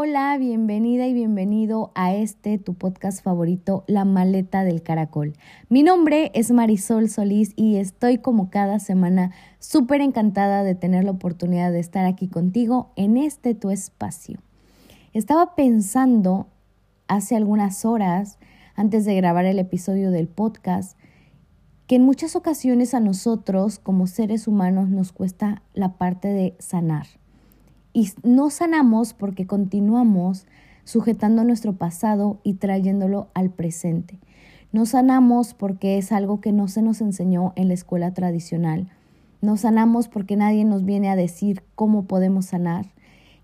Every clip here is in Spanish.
Hola, bienvenida y bienvenido a este tu podcast favorito, La Maleta del Caracol. Mi nombre es Marisol Solís y estoy como cada semana súper encantada de tener la oportunidad de estar aquí contigo en este tu espacio. Estaba pensando hace algunas horas, antes de grabar el episodio del podcast, que en muchas ocasiones a nosotros como seres humanos nos cuesta la parte de sanar y no sanamos porque continuamos sujetando nuestro pasado y trayéndolo al presente. No sanamos porque es algo que no se nos enseñó en la escuela tradicional. No sanamos porque nadie nos viene a decir cómo podemos sanar.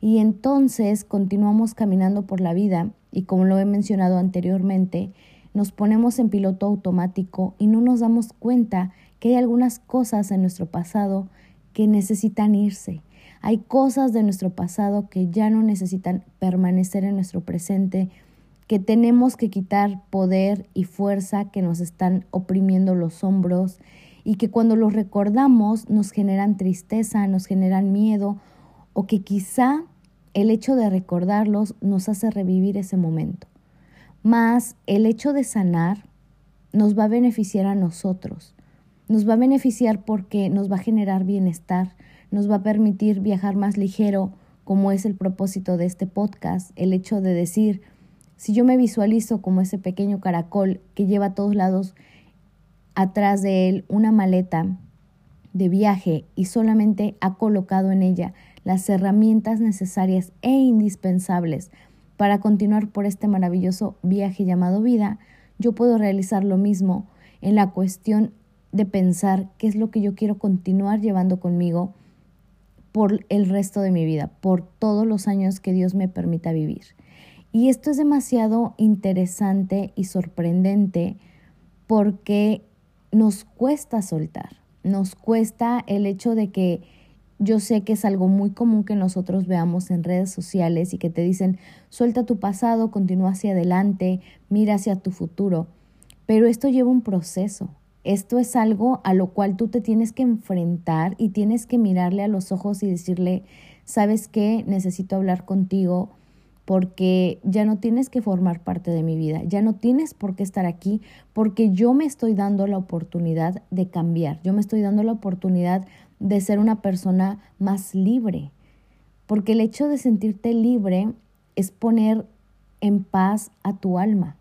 Y entonces continuamos caminando por la vida y como lo he mencionado anteriormente, nos ponemos en piloto automático y no nos damos cuenta que hay algunas cosas en nuestro pasado que necesitan irse, hay cosas de nuestro pasado que ya no necesitan permanecer en nuestro presente, que tenemos que quitar poder y fuerza que nos están oprimiendo los hombros y que cuando los recordamos nos generan tristeza, nos generan miedo o que quizá el hecho de recordarlos nos hace revivir ese momento. Más el hecho de sanar nos va a beneficiar a nosotros. Nos va a beneficiar porque nos va a generar bienestar, nos va a permitir viajar más ligero, como es el propósito de este podcast, el hecho de decir, si yo me visualizo como ese pequeño caracol que lleva a todos lados atrás de él una maleta de viaje y solamente ha colocado en ella las herramientas necesarias e indispensables para continuar por este maravilloso viaje llamado vida, yo puedo realizar lo mismo en la cuestión de pensar qué es lo que yo quiero continuar llevando conmigo por el resto de mi vida, por todos los años que Dios me permita vivir. Y esto es demasiado interesante y sorprendente porque nos cuesta soltar, nos cuesta el hecho de que yo sé que es algo muy común que nosotros veamos en redes sociales y que te dicen, suelta tu pasado, continúa hacia adelante, mira hacia tu futuro, pero esto lleva un proceso, esto es algo a lo cual tú te tienes que enfrentar y tienes que mirarle a los ojos y decirle, ¿sabes qué? Necesito hablar contigo porque ya no tienes que formar parte de mi vida, ya no tienes por qué estar aquí porque yo me estoy dando la oportunidad de cambiar, yo me estoy dando la oportunidad de ser una persona más libre, porque el hecho de sentirte libre es poner en paz a tu alma.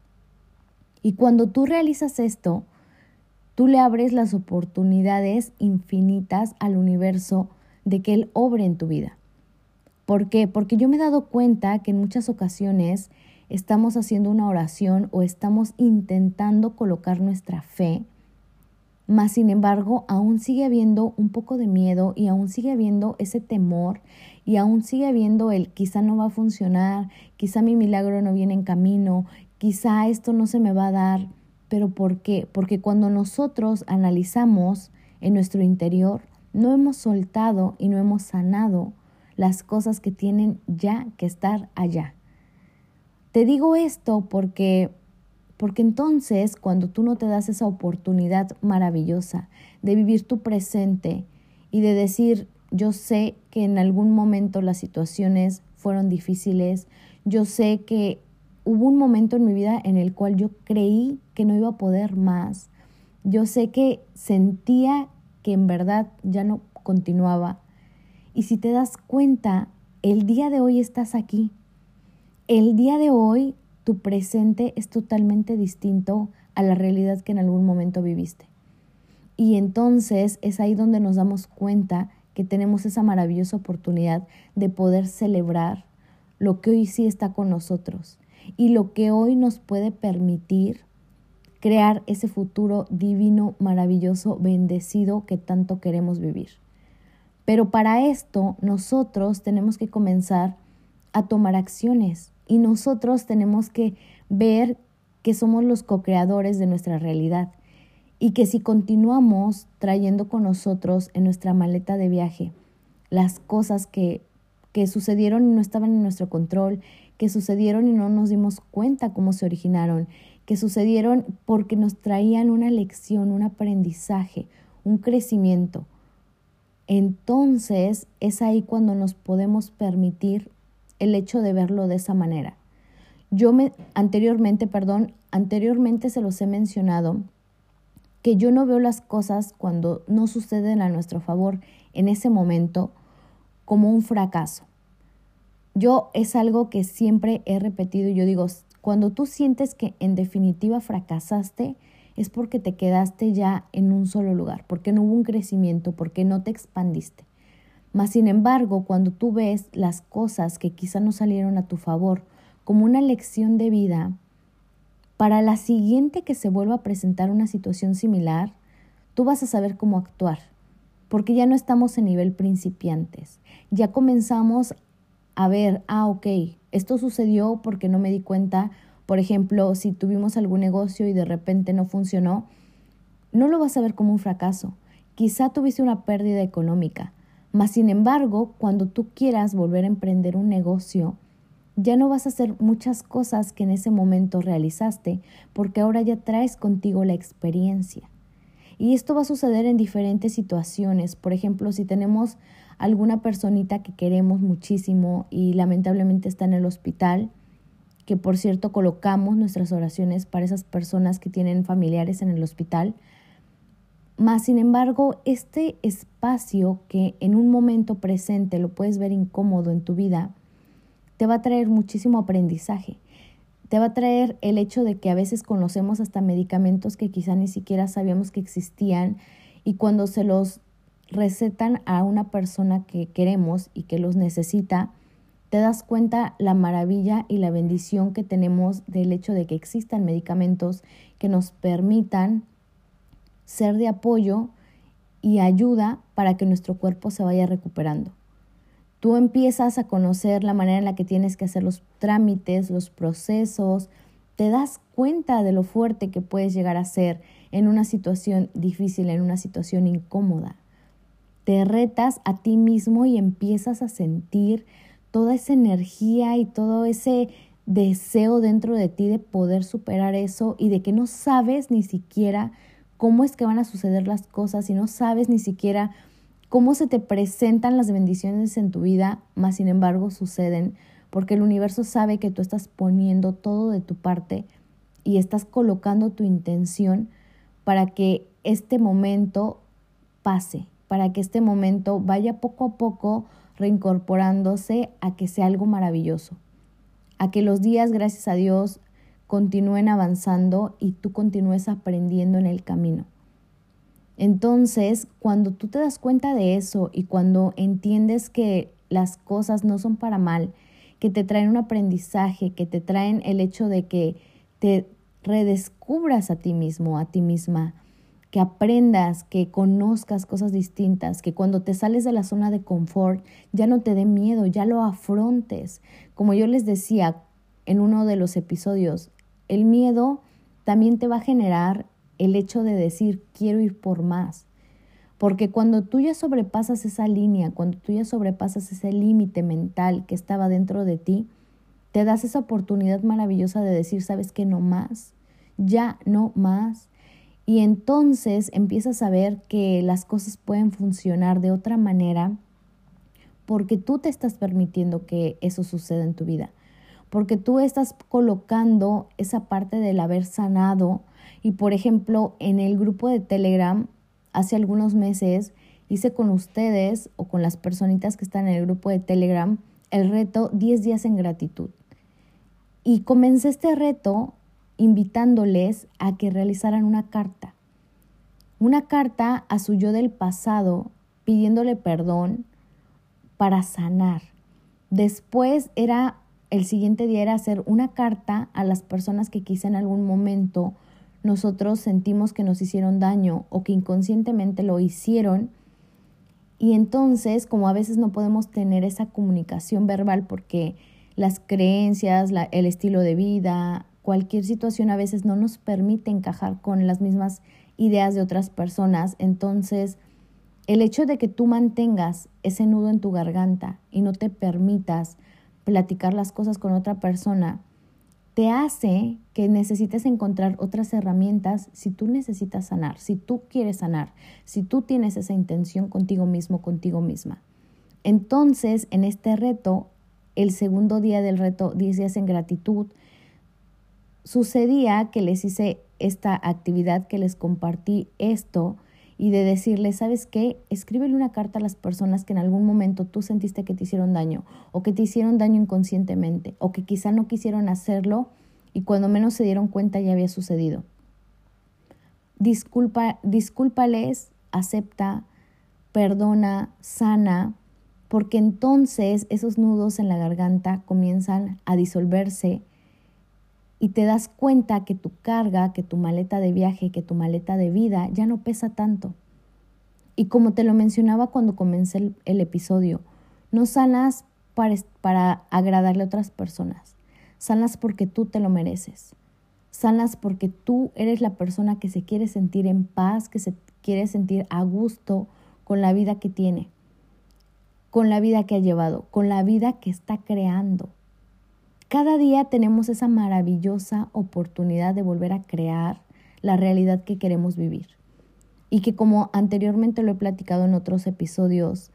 Y cuando tú realizas esto, tú le abres las oportunidades infinitas al universo de que Él obre en tu vida. ¿Por qué? Porque yo me he dado cuenta que en muchas ocasiones estamos haciendo una oración o estamos intentando colocar nuestra fe, mas sin embargo aún sigue habiendo un poco de miedo y aún sigue habiendo ese temor y aún sigue habiendo el quizá no va a funcionar, quizá mi milagro no viene en camino, quizá esto no se me va a dar. ¿Pero por qué? Porque cuando nosotros analizamos en nuestro interior, no hemos soltado y no hemos sanado las cosas que tienen ya que estar allá. Te digo esto porque porque entonces cuando tú no te das esa oportunidad maravillosa de vivir tu presente y de decir, yo sé que en algún momento las situaciones fueron difíciles, yo sé que hubo un momento en mi vida en el cual yo creí que no iba a poder más. Yo sé que sentía que en verdad ya no continuaba. Y si te das cuenta, el día de hoy estás aquí. El día de hoy tu presente es totalmente distinto a la realidad que en algún momento viviste. Y entonces es ahí donde nos damos cuenta que tenemos esa maravillosa oportunidad de poder celebrar lo que hoy sí está con nosotros y lo que hoy nos puede permitir crear ese futuro divino, maravilloso, bendecido que tanto queremos vivir. Pero para esto nosotros tenemos que comenzar a tomar acciones y nosotros tenemos que ver que somos los co-creadores de nuestra realidad y que si continuamos trayendo con nosotros en nuestra maleta de viaje las cosas que, que sucedieron y no estaban en nuestro control, que sucedieron y no nos dimos cuenta cómo se originaron, que sucedieron porque nos traían una lección, un aprendizaje, un crecimiento. Entonces es ahí cuando nos podemos permitir el hecho de verlo de esa manera. Yo me anteriormente, perdón, anteriormente se los he mencionado que yo no veo las cosas cuando no suceden a nuestro favor en ese momento como un fracaso. Yo es algo que siempre he repetido y yo digo, cuando tú sientes que en definitiva fracasaste, es porque te quedaste ya en un solo lugar, porque no hubo un crecimiento, porque no te expandiste. Mas, sin embargo, cuando tú ves las cosas que quizá no salieron a tu favor como una lección de vida, para la siguiente que se vuelva a presentar una situación similar, tú vas a saber cómo actuar, porque ya no estamos en nivel principiantes, ya comenzamos a ver, ah, ok, esto sucedió porque no me di cuenta, por ejemplo, si tuvimos algún negocio y de repente no funcionó, no lo vas a ver como un fracaso, quizá tuviste una pérdida económica, mas, sin embargo, cuando tú quieras volver a emprender un negocio, ya no vas a hacer muchas cosas que en ese momento realizaste, porque ahora ya traes contigo la experiencia. Y esto va a suceder en diferentes situaciones. Por ejemplo, si tenemos alguna personita que queremos muchísimo y lamentablemente está en el hospital, que por cierto colocamos nuestras oraciones para esas personas que tienen familiares en el hospital, más sin embargo, este espacio que en un momento presente lo puedes ver incómodo en tu vida, te va a traer muchísimo aprendizaje. Te va a traer el hecho de que a veces conocemos hasta medicamentos que quizá ni siquiera sabíamos que existían y cuando se los recetan a una persona que queremos y que los necesita, te das cuenta la maravilla y la bendición que tenemos del hecho de que existan medicamentos que nos permitan ser de apoyo y ayuda para que nuestro cuerpo se vaya recuperando. Tú empiezas a conocer la manera en la que tienes que hacer los trámites, los procesos, te das cuenta de lo fuerte que puedes llegar a ser en una situación difícil, en una situación incómoda. Te retas a ti mismo y empiezas a sentir toda esa energía y todo ese deseo dentro de ti de poder superar eso y de que no sabes ni siquiera cómo es que van a suceder las cosas y no sabes ni siquiera cómo se te presentan las bendiciones en tu vida, más sin embargo suceden, porque el universo sabe que tú estás poniendo todo de tu parte y estás colocando tu intención para que este momento pase, para que este momento vaya poco a poco reincorporándose a que sea algo maravilloso, a que los días, gracias a Dios, continúen avanzando y tú continúes aprendiendo en el camino. Entonces, cuando tú te das cuenta de eso y cuando entiendes que las cosas no son para mal, que te traen un aprendizaje, que te traen el hecho de que te redescubras a ti mismo, a ti misma, que aprendas, que conozcas cosas distintas, que cuando te sales de la zona de confort ya no te dé miedo, ya lo afrontes. Como yo les decía en uno de los episodios, el miedo también te va a generar el hecho de decir quiero ir por más. Porque cuando tú ya sobrepasas esa línea, cuando tú ya sobrepasas ese límite mental que estaba dentro de ti, te das esa oportunidad maravillosa de decir, sabes que no más, ya no más. Y entonces empiezas a ver que las cosas pueden funcionar de otra manera porque tú te estás permitiendo que eso suceda en tu vida porque tú estás colocando esa parte del haber sanado y por ejemplo en el grupo de Telegram hace algunos meses hice con ustedes o con las personitas que están en el grupo de Telegram el reto 10 días en gratitud. Y comencé este reto invitándoles a que realizaran una carta. Una carta a su yo del pasado pidiéndole perdón para sanar. Después era el siguiente día era hacer una carta a las personas que quizá en algún momento nosotros sentimos que nos hicieron daño o que inconscientemente lo hicieron. Y entonces, como a veces no podemos tener esa comunicación verbal porque las creencias, el estilo de vida, cualquier situación a veces no nos permite encajar con las mismas ideas de otras personas, entonces el hecho de que tú mantengas ese nudo en tu garganta y no te permitas platicar las cosas con otra persona, te hace que necesites encontrar otras herramientas si tú necesitas sanar, si tú quieres sanar, si tú tienes esa intención contigo mismo, contigo misma. Entonces, en este reto, el segundo día del reto 10 días en gratitud, sucedía que les hice esta actividad, que les compartí esto y de decirles, ¿sabes qué? Escríbele una carta a las personas que en algún momento tú sentiste que te hicieron daño o que te hicieron daño inconscientemente o que quizá no quisieron hacerlo y cuando menos se dieron cuenta ya había sucedido. Disculpa, discúlpales, acepta, perdona, sana, porque entonces esos nudos en la garganta comienzan a disolverse y te das cuenta que tu carga, que tu maleta de viaje, que tu maleta de vida ya no pesa tanto. Y como te lo mencionaba cuando comencé el, episodio, no sanas para, para agradarle a otras personas, sanas porque tú te lo mereces, sanas porque tú eres la persona que se quiere sentir en paz, que se quiere sentir a gusto con la vida que tiene, con la vida que ha llevado, con la vida que está creando. Cada día tenemos esa maravillosa oportunidad de volver a crear la realidad que queremos vivir. Y que como anteriormente lo he platicado en otros episodios,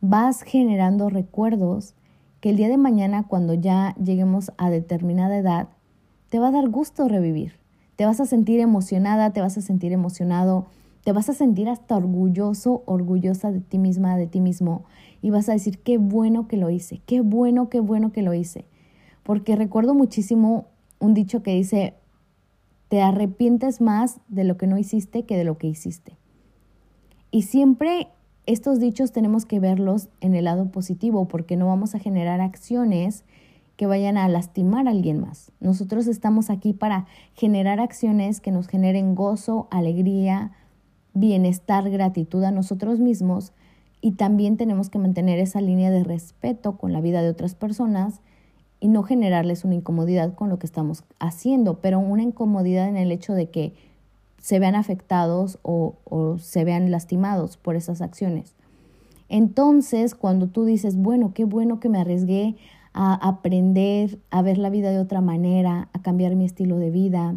vas generando recuerdos que el día de mañana cuando ya lleguemos a determinada edad, te va a dar gusto revivir. Te vas a sentir emocionada, te vas a sentir emocionado, te vas a sentir hasta orgulloso, orgullosa de ti misma, de ti mismo. Y vas a decir, qué bueno que lo hice, qué bueno, qué bueno que lo hice porque recuerdo muchísimo un dicho que dice, te arrepientes más de lo que no hiciste que de lo que hiciste. Y siempre estos dichos tenemos que verlos en el lado positivo porque no vamos a generar acciones que vayan a lastimar a alguien más. Nosotros estamos aquí para generar acciones que nos generen gozo, alegría, bienestar, gratitud a nosotros mismos y también tenemos que mantener esa línea de respeto con la vida de otras personas y no generarles una incomodidad con lo que estamos haciendo, pero una incomodidad en el hecho de que se vean afectados o, o se vean lastimados por esas acciones. Entonces, cuando tú dices, bueno, qué bueno que me arriesgué a aprender a ver la vida de otra manera, a cambiar mi estilo de vida,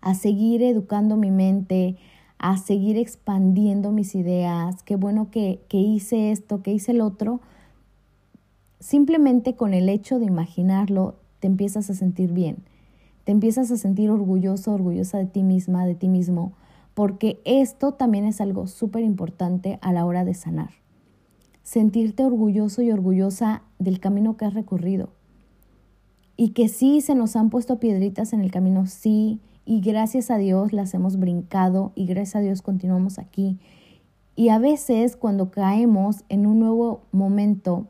a seguir educando mi mente, a seguir expandiendo mis ideas, qué bueno que, que hice esto, que hice el otro, Simplemente con el hecho de imaginarlo te empiezas a sentir bien, te empiezas a sentir orgulloso, orgullosa de ti misma, de ti mismo, porque esto también es algo súper importante a la hora de sanar. Sentirte orgulloso y orgullosa del camino que has recorrido. Y que sí se nos han puesto piedritas en el camino, sí, y gracias a Dios las hemos brincado y gracias a Dios continuamos aquí. Y a veces cuando caemos en un nuevo momento,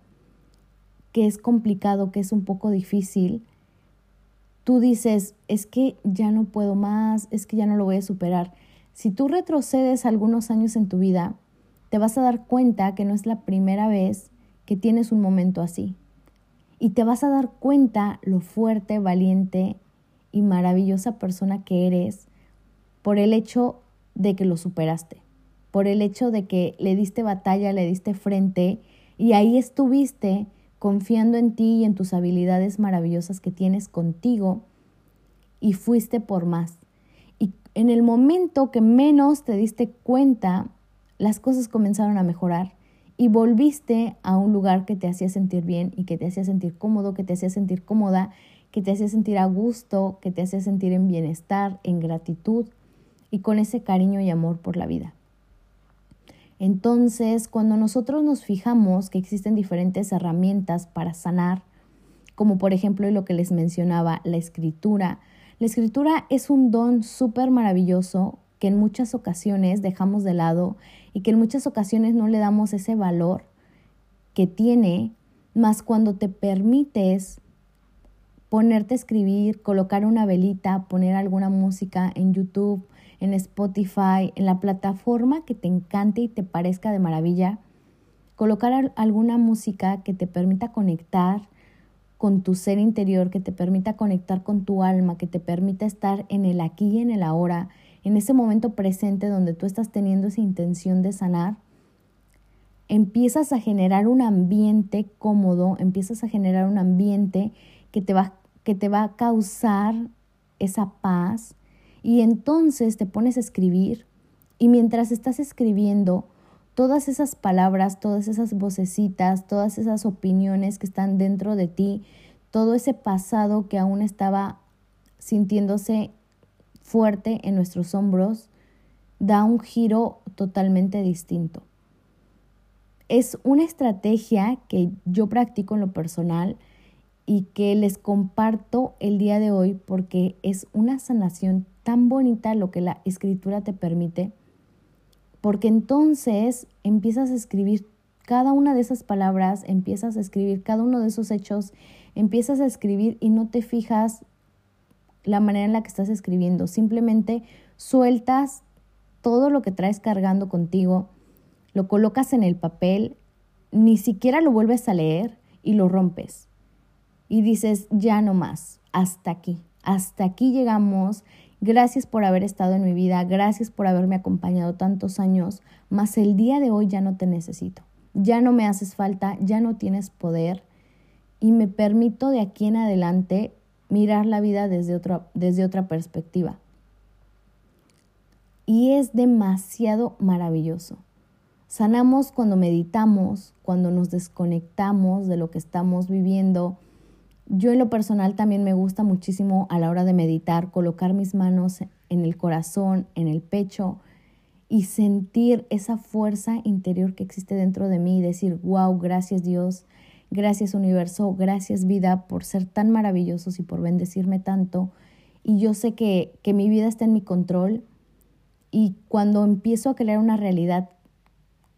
que es complicado, que es un poco difícil, tú dices, es que ya no puedo más, es que ya no lo voy a superar. Si tú retrocedes algunos años en tu vida, te vas a dar cuenta que no es la primera vez que tienes un momento así. Y te vas a dar cuenta lo fuerte, valiente y maravillosa persona que eres por el hecho de que lo superaste, por el hecho de que le diste batalla, le diste frente y ahí estuviste confiando en ti y en tus habilidades maravillosas que tienes contigo y fuiste por más. Y en el momento que menos te diste cuenta, las cosas comenzaron a mejorar y volviste a un lugar que te hacía sentir bien y que te hacía sentir cómodo, que te hacía sentir cómoda, que te hacía sentir a gusto, que te hacía sentir en bienestar, en gratitud y con ese cariño y amor por la vida. Entonces, cuando nosotros nos fijamos que existen diferentes herramientas para sanar, como por ejemplo lo que les mencionaba, la escritura, la escritura es un don súper maravilloso que en muchas ocasiones dejamos de lado y que en muchas ocasiones no le damos ese valor que tiene, más cuando te permites ponerte a escribir, colocar una velita, poner alguna música en YouTube, en Spotify, en la plataforma que te encante y te parezca de maravilla, colocar alguna música que te permita conectar con tu ser interior, que te permita conectar con tu alma, que te permita estar en el aquí y en el ahora, en ese momento presente donde tú estás teniendo esa intención de sanar, empiezas a generar un ambiente cómodo, empiezas a generar un ambiente que te va, que te va a causar esa paz, y entonces te pones a escribir y mientras estás escribiendo, todas esas palabras, todas esas vocecitas, todas esas opiniones que están dentro de ti, todo ese pasado que aún estaba sintiéndose fuerte en nuestros hombros, da un giro totalmente distinto. Es una estrategia que yo practico en lo personal y que les comparto el día de hoy porque es una sanación tan bonita lo que la escritura te permite, porque entonces empiezas a escribir cada una de esas palabras, empiezas a escribir cada uno de esos hechos, empiezas a escribir y no te fijas la manera en la que estás escribiendo, simplemente sueltas todo lo que traes cargando contigo, lo colocas en el papel, ni siquiera lo vuelves a leer y lo rompes. Y dices, ya no más, hasta aquí, hasta aquí llegamos, gracias por haber estado en mi vida, gracias por haberme acompañado tantos años, mas el día de hoy ya no te necesito, ya no me haces falta, ya no tienes poder y me permito de aquí en adelante mirar la vida desde desde otra perspectiva. Y es demasiado maravilloso. Sanamos cuando meditamos, cuando nos desconectamos de lo que estamos viviendo, yo en lo personal también me gusta muchísimo a la hora de meditar colocar mis manos en el corazón, en el pecho y sentir esa fuerza interior que existe dentro de mí y decir, wow, gracias Dios, gracias universo, gracias vida por ser tan maravillosos y por bendecirme tanto. Y yo sé que, que mi vida está en mi control y cuando empiezo a crear una realidad,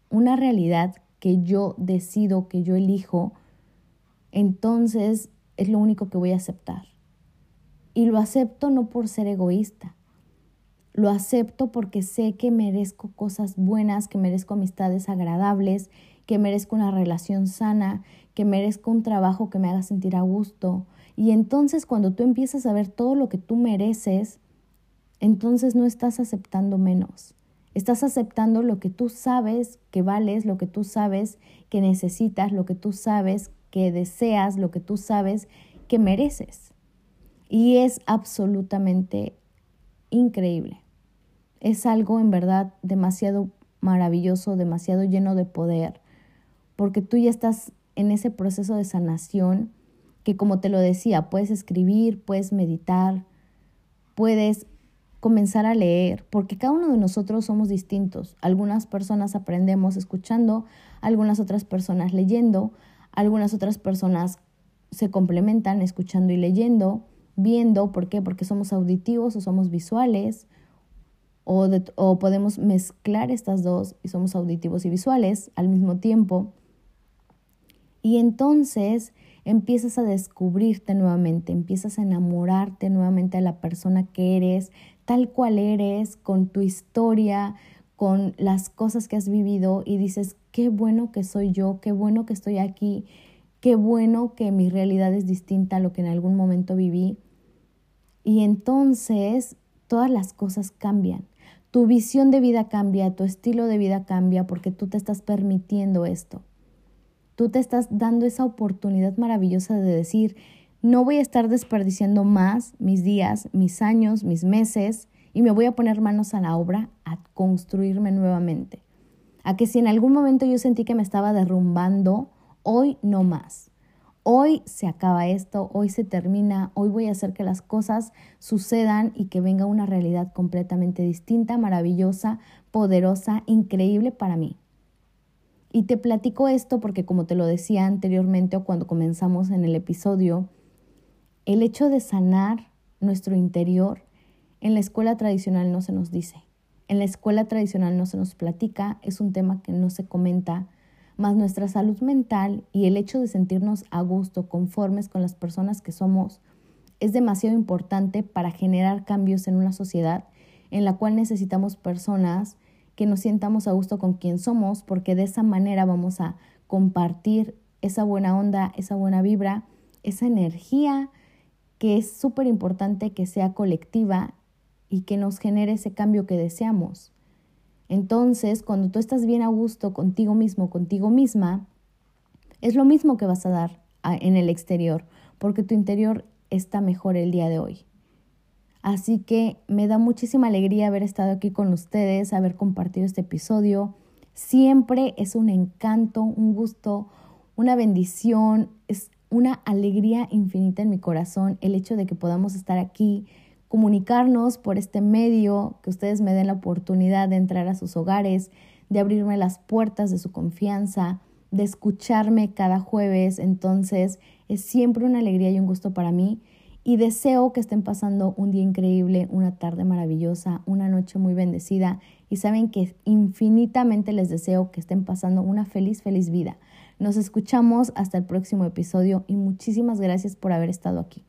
una realidad que yo decido, que yo elijo, entonces es lo único que voy a aceptar. Y lo acepto no por ser egoísta, lo acepto porque sé que merezco cosas buenas, que merezco amistades agradables, que merezco una relación sana, que merezco un trabajo que me haga sentir a gusto. Y entonces cuando tú empiezas a ver todo lo que tú mereces, entonces no estás aceptando menos. Estás aceptando lo que tú sabes que vales, lo que tú sabes que necesitas, lo que tú sabes que deseas, lo que tú sabes que mereces. Y es absolutamente increíble. Es algo en verdad demasiado maravilloso, demasiado lleno de poder, porque tú ya estás en ese proceso de sanación que como te lo decía, puedes escribir, puedes meditar, puedes comenzar a leer, porque cada uno de nosotros somos distintos. Algunas personas aprendemos escuchando, algunas otras personas leyendo, algunas otras personas se complementan escuchando y leyendo, viendo, ¿por qué? Porque somos auditivos o somos visuales, o, o podemos mezclar estas dos y somos auditivos y visuales al mismo tiempo. Y entonces empiezas a descubrirte nuevamente, empiezas a enamorarte nuevamente de la persona que eres, tal cual eres, con tu historia, con las cosas que has vivido y dices, qué bueno que soy yo, qué bueno que estoy aquí, qué bueno que mi realidad es distinta a lo que en algún momento viví. Y entonces todas las cosas cambian. Tu visión de vida cambia, tu estilo de vida cambia porque tú te estás permitiendo esto. Tú te estás dando esa oportunidad maravillosa de decir, no voy a estar desperdiciando más mis días, mis años, mis meses y me voy a poner manos a la obra a construirme nuevamente a que si en algún momento yo sentí que me estaba derrumbando, hoy no más. Hoy se acaba esto, hoy se termina, hoy voy a hacer que las cosas sucedan y que venga una realidad completamente distinta, maravillosa, poderosa, increíble para mí. Y te platico esto porque como te lo decía anteriormente o cuando comenzamos en el episodio, el hecho de sanar nuestro interior en la escuela tradicional no se nos dice. En la escuela tradicional no se nos platica, es un tema que no se comenta, más nuestra salud mental y el hecho de sentirnos a gusto, conformes con las personas que somos, es demasiado importante para generar cambios en una sociedad en la cual necesitamos personas que nos sientamos a gusto con quien somos, porque de esa manera vamos a compartir esa buena onda, esa buena vibra, esa energía que es súper importante que sea colectiva y que nos genere ese cambio que deseamos. Entonces, cuando tú estás bien a gusto contigo mismo, contigo misma, es lo mismo que vas a dar en el exterior, porque tu interior está mejor el día de hoy. Así que me da muchísima alegría haber estado aquí con ustedes, haber compartido este episodio. Siempre es un encanto, un gusto, una bendición, es una alegría infinita en mi corazón el hecho de que podamos estar aquí, comunicarnos por este medio, que ustedes me den la oportunidad de entrar a sus hogares, de abrirme las puertas de su confianza, de escucharme cada jueves. Entonces es siempre una alegría y un gusto para mí y deseo que estén pasando un día increíble, una tarde maravillosa, una noche muy bendecida y saben que infinitamente les deseo que estén pasando una feliz, feliz vida. Nos escuchamos hasta el próximo episodio y muchísimas gracias por haber estado aquí.